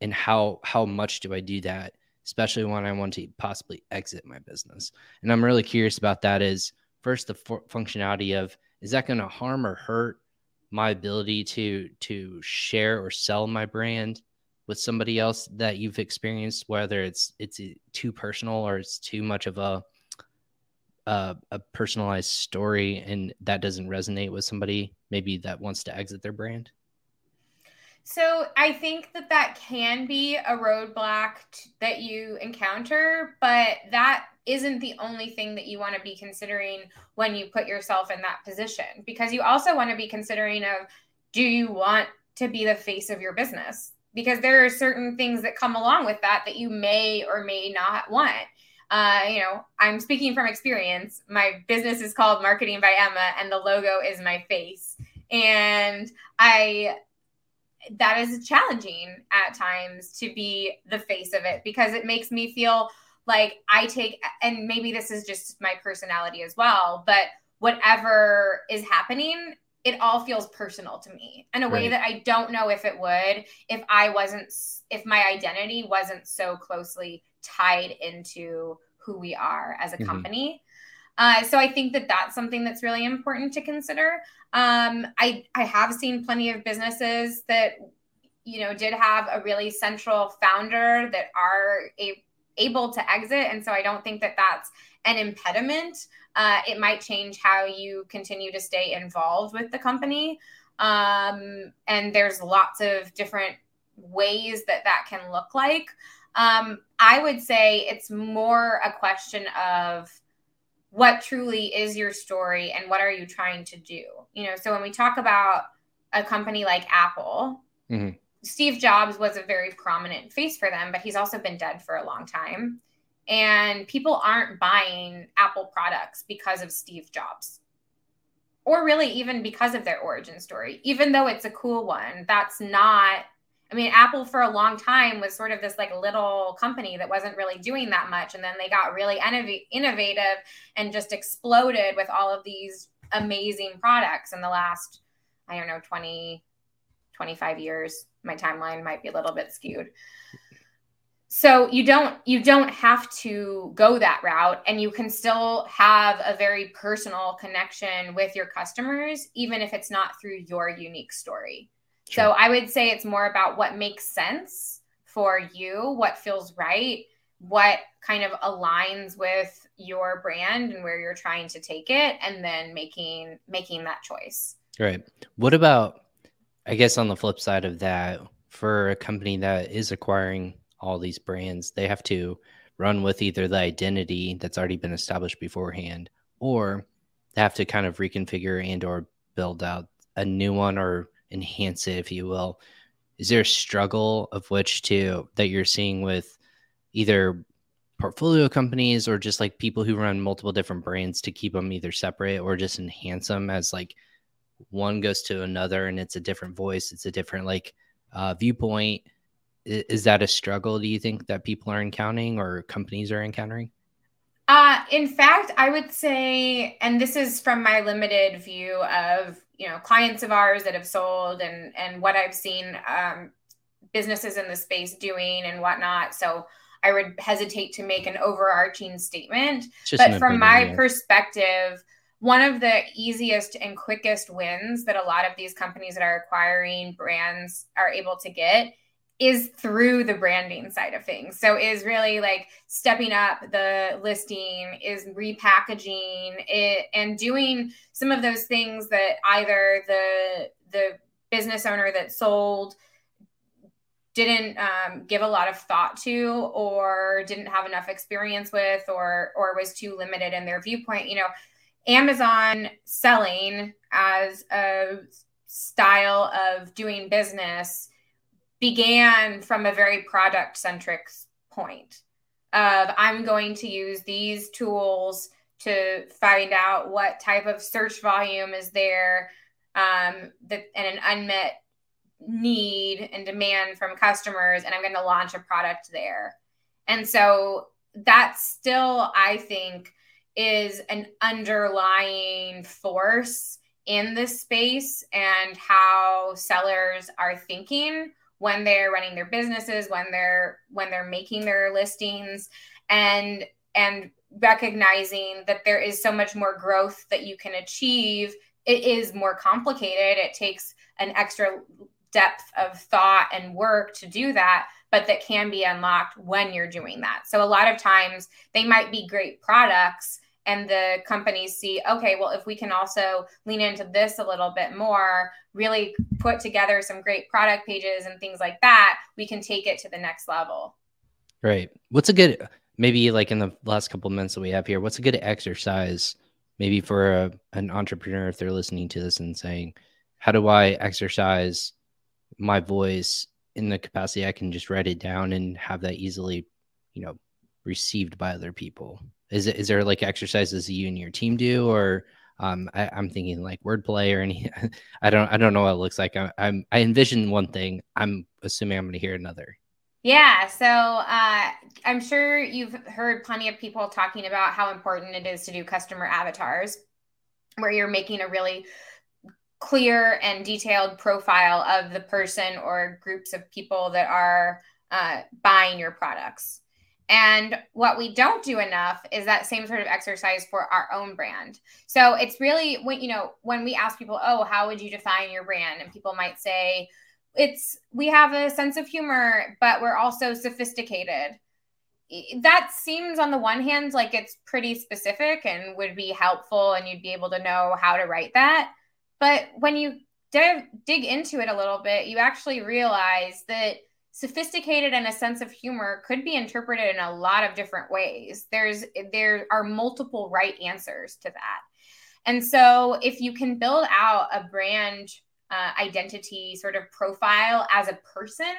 A: and how how much do I do that, especially when I want to possibly exit my business? And I'm really curious about that. Is first the functionality of is that going to harm or hurt my ability to to share or sell my brand with somebody else that you've experienced, whether it's it's eh, too personal or it's too much of a a, a personalized story, and that doesn't resonate with somebody maybe that wants to exit their brand?
B: So I think that that can be a roadblock t- that you encounter, but that isn't the only thing that you want to be considering when you put yourself in that position because you also want to be considering of do you want to be the face of your business because there are certain things that come along with that that you may or may not want. Uh, you know, I'm speaking from experience. My business is called Marketing by Emma, and the logo is my face. And I, that is challenging at times to be the face of it because it makes me feel like I take, and maybe this is just my personality as well, but whatever is happening it all feels personal to me in a way right. that I don't know if it would if I wasn't if my identity wasn't so closely tied into who we are as a mm-hmm. company. Uh, so I think that that's something that's really important to consider. Um, I I have seen plenty of businesses that you know did have a really central founder that are a, able to exit, and so I don't think that that's an impediment. Uh, it might change how you continue to stay involved with the company. Um, and there's lots of different ways that that can look like. Um, I would say it's more a question of what truly is your story and what are you trying to do? You know, so when we talk about a company like Apple, mm-hmm. Steve Jobs was a very prominent face for them, but he's also been dead for a long time and people aren't buying Apple products because of Steve Jobs or really even because of their origin story, even though it's a cool one. That's not, mean, Apple for a long time was sort of this like little company that wasn't really doing that much. And then they got really innovative and just exploded with all of these amazing products in the last, I don't know, 20, 25 years. My timeline might be a little bit skewed so you don't you don't have to go that route and you can still have a very personal connection with your customers even if it's not through your unique story sure. so i would say it's more about what makes sense for you what feels right what kind of aligns with your brand and where you're trying to take it and then making making that choice
A: right what about i guess on the flip side of that for a company that is acquiring all these brands, they have to run with either the identity that's already been established beforehand or they have to kind of reconfigure and or build out a new one or enhance it if you will. Is there a struggle of which to that you're seeing with either portfolio companies or just like people who run multiple different brands to keep them either separate or just enhance them as like one goes to another and it's a different voice it's a different like uh, viewpoint? Is that a struggle do you think that people are encountering or companies are encountering
B: uh, in fact i would say and this is from my limited view of you know clients of ours that have sold and and what i've seen um, businesses in the space doing and whatnot so i would hesitate to make an overarching statement but from opinion, my yeah. perspective one of the easiest and quickest wins that a lot of these companies that are acquiring brands are able to get is through the branding side of things. So is really like stepping up the listing, is repackaging it and doing some of those things that either the the business owner that sold didn't um, give a lot of thought to or didn't have enough experience with or or was too limited in their viewpoint you know amazon selling as a style of doing business began from a very product centric point of I'm going to use these tools to find out what type of search volume is there um, that, and an unmet need and demand from customers, and I'm going to launch a product there. And so that still, I think, is an underlying force in this space and how sellers are thinking when they're running their businesses when they're when they're making their listings and and recognizing that there is so much more growth that you can achieve it is more complicated. It takes an extra depth of thought and work to do that but that can be unlocked when you're doing that. So a lot of times they might be great products and the companies see okay well if we can also lean into this a little bit more really put together some great product pages and things like that we can take it to the next level.
A: Right what's a good maybe like in the last couple minutes that we have here what's a good exercise maybe for a, an entrepreneur if they're listening to this and saying how do i exercise my voice in the capacity i can just write it down and have that easily you know received by other people is it is there like exercises you and your team do, or um, I, am thinking like wordplay or any? I don't I don't know what it looks like. I, I'm I envision one thing. I'm assuming I'm going to hear another.
B: Yeah, so uh, I'm sure you've heard plenty of people talking about how important it is to do customer avatars, where you're making a really clear and detailed profile of the person or groups of people that are uh, buying your products. And what we don't do enough is that same sort of exercise for our own brand. So it's really when you know when we ask people, "Oh, how would you define your brand?" and people might say, "It's we have a sense of humor, but we're also sophisticated." That seems on the one hand like it's pretty specific and would be helpful and you'd be able to know how to write that. But when you dive, dig into it a little bit, you actually realize that sophisticated and a sense of humor could be interpreted in a lot of different ways there's there are multiple right answers to that and so if you can build out a brand uh, identity sort of profile as a person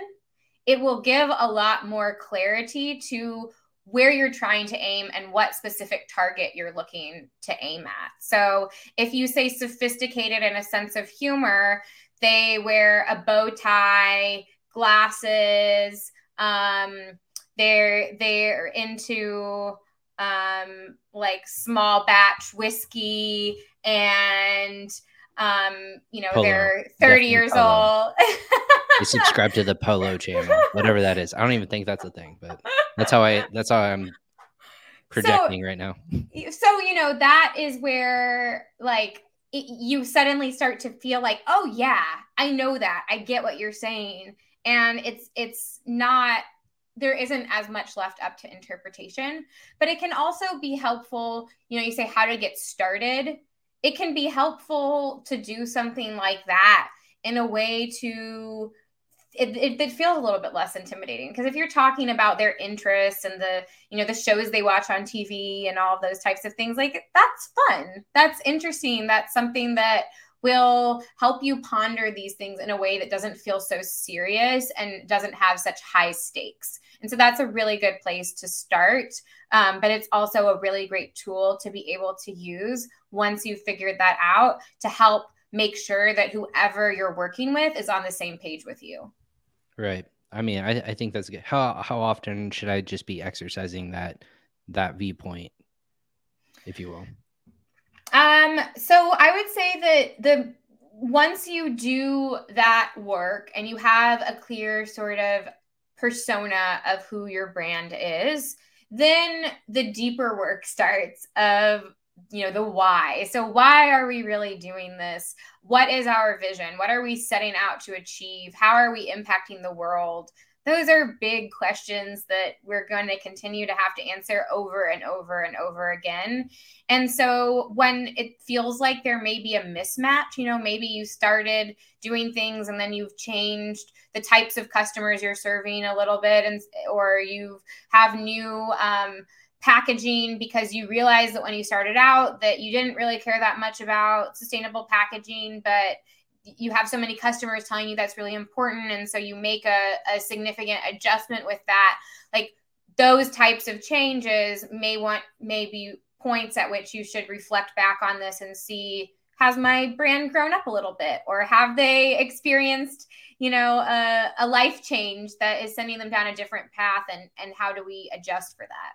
B: it will give a lot more clarity to where you're trying to aim and what specific target you're looking to aim at. So, if you say sophisticated and a sense of humor, they wear a bow tie, glasses. Um, they're they're into um, like small batch whiskey and um, you know, Polo. they're 30 Definitely years Polo. old.
A: you subscribe to the Polo channel, whatever that is. I don't even think that's a thing, but that's how I that's how I'm projecting so, right now.
B: So, you know, that is where like it, you suddenly start to feel like, oh yeah, I know that. I get what you're saying and it's it's not there isn't as much left up to interpretation but it can also be helpful you know you say how to get started. It can be helpful to do something like that in a way to it, it, it, feels a little bit less intimidating. Because if you're talking about their interests and the you know the shows they watch on tv and all those types of things like that's fun. That's interesting. That's something that will help you ponder these things in a way that doesn't feel so serious and doesn't have such high stakes. And so that's a really good place to start. Um, but it's also a really great tool to be able to use once you've figured that out to help make sure that whoever you're working with is on the same page with you.
A: Right. I mean, I, I think that's good. How how often should I just be exercising that that viewpoint, if you will?
B: Um, so I would say that the once you do that work and you have a clear sort of persona of who your brand is, then the deeper work starts of you know the why. So why are we really doing this? What is our vision? What are we setting out to achieve? How are we impacting the world those are big questions that we're going to continue to have to answer over and over and over again. And so when it feels like there may be a mismatch, you know, maybe you started doing things and then you've changed the types of customers you're serving a little bit and or you have new um, packaging because you realize that when you started out that you didn't really care that much about sustainable packaging but you have so many customers telling you that's really important and so you make a, a significant adjustment with that like those types of changes may want maybe points at which you should reflect back on this and see has my brand grown up a little bit? Or have they experienced you know a, a life change that is sending them down a different path and and how do we adjust for that?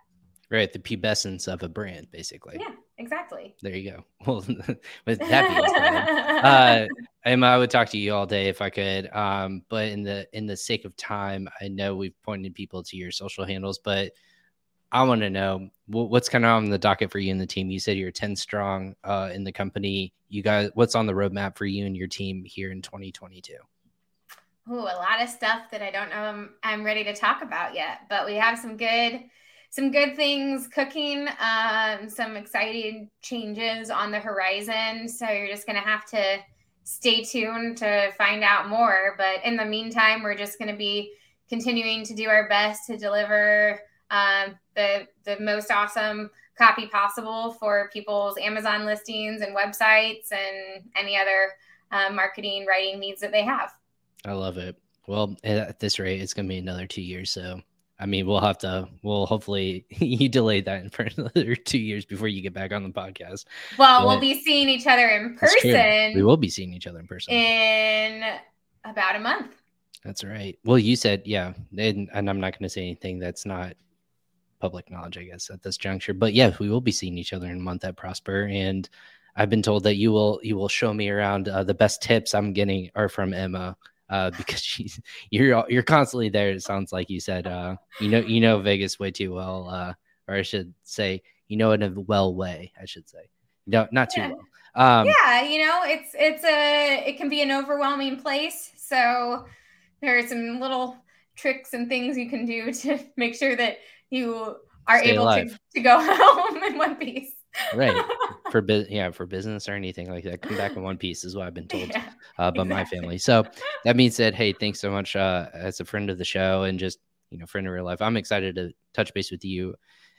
A: Right, the pubescence of a brand, basically.
B: Yeah, exactly.
A: There you go. Well, with that being said, uh, Emma, I would talk to you all day if I could. Um, but in the in the sake of time, I know we've pointed people to your social handles, but I want to know what's kind of on the docket for you and the team. You said you're 10 strong uh, in the company. You guys, what's on the roadmap for you and your team here in 2022?
B: Oh, a lot of stuff that I don't know I'm, I'm ready to talk about yet, but we have some good some good things cooking, um, some exciting changes on the horizon. So you're just going to have to stay tuned to find out more. But in the meantime, we're just going to be continuing to do our best to deliver um, the the most awesome copy possible for people's Amazon listings and websites and any other uh, marketing writing needs that they have.
A: I love it. Well, at this rate, it's going to be another two years. So I mean, we'll have to. We'll hopefully you delay that in for another two years before you get back on the podcast.
B: Well, but we'll be seeing each other in person.
A: We will be seeing each other in person
B: in about a month.
A: That's right. Well, you said yeah, and, and I'm not going to say anything that's not public knowledge, I guess, at this juncture. But yeah, we will be seeing each other in a month at Prosper, and I've been told that you will you will show me around. Uh, the best tips I'm getting are from Emma uh, because she's you're you're constantly there. It sounds like you said uh, you know you know Vegas way too well, uh, or I should say you know in a well way. I should say no, not too
B: yeah.
A: well.
B: Um, yeah, you know it's it's a it can be an overwhelming place. So there are some little tricks and things you can do to make sure that you are able to, to go home in one piece
A: right for business yeah for business or anything like that come back in one piece is what i've been told yeah, uh, by exactly. my family. So that being said hey thanks so much uh, as a friend of the show and just you know friend of real life. I'm excited to touch base with you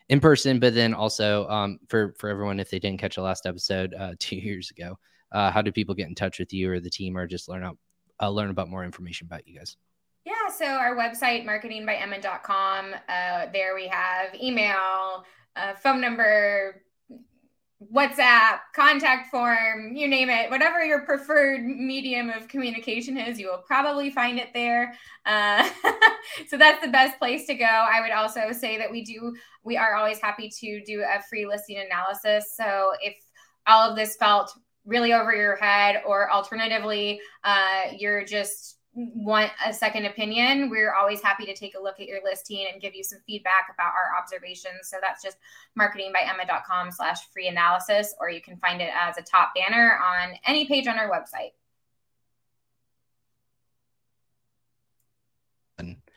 A: in person but then also um, for for everyone if they didn't catch the last episode uh, two years ago uh, how do people get in touch with you or the team or just learn out uh, learn about more information about you guys?
B: Yeah so our website marketingbyemma.com uh, there we have email uh, phone number WhatsApp, contact form, you name it, whatever your preferred medium of communication is, you will probably find it there. Uh, so that's the best place to go. I would also say that we do, we are always happy to do a free listing analysis. So if all of this felt really over your head, or alternatively, uh, you're just want a second opinion, we're always happy to take a look at your listing and give you some feedback about our observations. So that's just marketingbyemma.com slash free analysis, or you can find it as a top banner on any page on our website.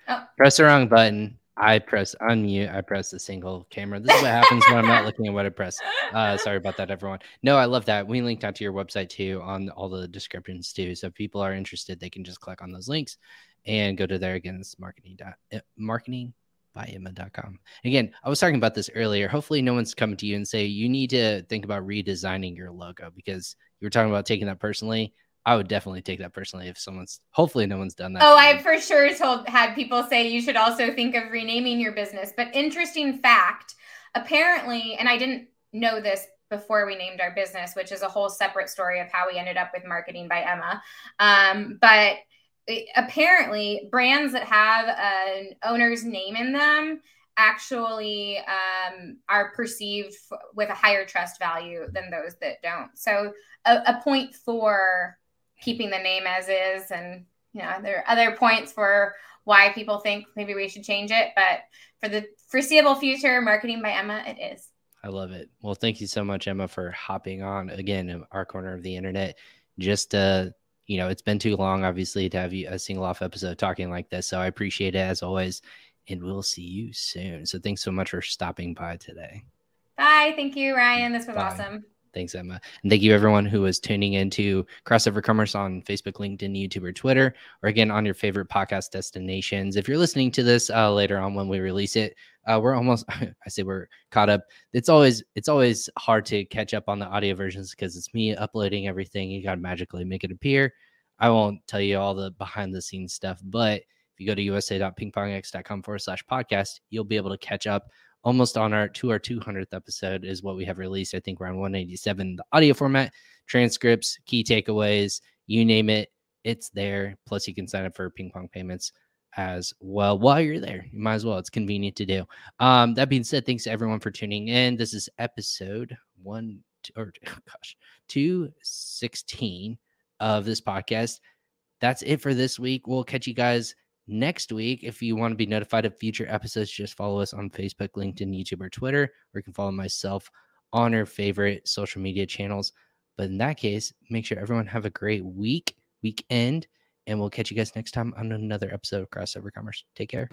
A: Oh. Press the wrong button. I press unmute. I press the single camera. This is what happens when I'm not looking at what I press. Uh, sorry about that, everyone. No, I love that. We linked out to your website too on all the descriptions too. So if people are interested, they can just click on those links and go to there again. It's marketing dot eh, marketing by Emma.com. Again, I was talking about this earlier. Hopefully, no one's coming to you and say you need to think about redesigning your logo because you were talking about taking that personally. I would definitely take that personally if someone's hopefully no one's done that.
B: Oh, I for sure told had people say you should also think of renaming your business. But interesting fact, apparently, and I didn't know this before we named our business, which is a whole separate story of how we ended up with marketing by Emma. Um, but it, apparently, brands that have an owner's name in them actually um, are perceived f- with a higher trust value than those that don't. So, a, a point for keeping the name as is and you know there are other points for why people think maybe we should change it but for the foreseeable future marketing by emma it is.
A: I love it. Well thank you so much emma for hopping on again in our corner of the internet. Just uh you know it's been too long obviously to have you a single off episode talking like this so i appreciate it as always and we'll see you soon. So thanks so much for stopping by today.
B: Bye. Thank you ryan. This was bye. awesome
A: Thanks, Emma. And thank you, everyone who was tuning into Crossover Commerce on Facebook, LinkedIn, YouTube, or Twitter, or again on your favorite podcast destinations. If you're listening to this uh, later on when we release it, uh, we're almost I say we're caught up. It's always it's always hard to catch up on the audio versions because it's me uploading everything. You got to magically make it appear. I won't tell you all the behind the scenes stuff, but if you go to usa.pingpongx.com forward slash podcast, you'll be able to catch up almost on our to our 200th episode is what we have released. I think we're on 187, the audio format, transcripts, key takeaways, you name it, it's there. Plus, you can sign up for ping pong payments as well while you're there. You might as well. It's convenient to do. Um, that being said, thanks to everyone for tuning in. This is episode one or gosh, 216 of this podcast. That's it for this week. We'll catch you guys next week. If you want to be notified of future episodes, just follow us on Facebook, LinkedIn, YouTube, or Twitter, or you can follow myself on our favorite social media channels. But in that case, make sure everyone have a great week, weekend, and we'll catch you guys next time on another episode of Crossover Commerce. Take care.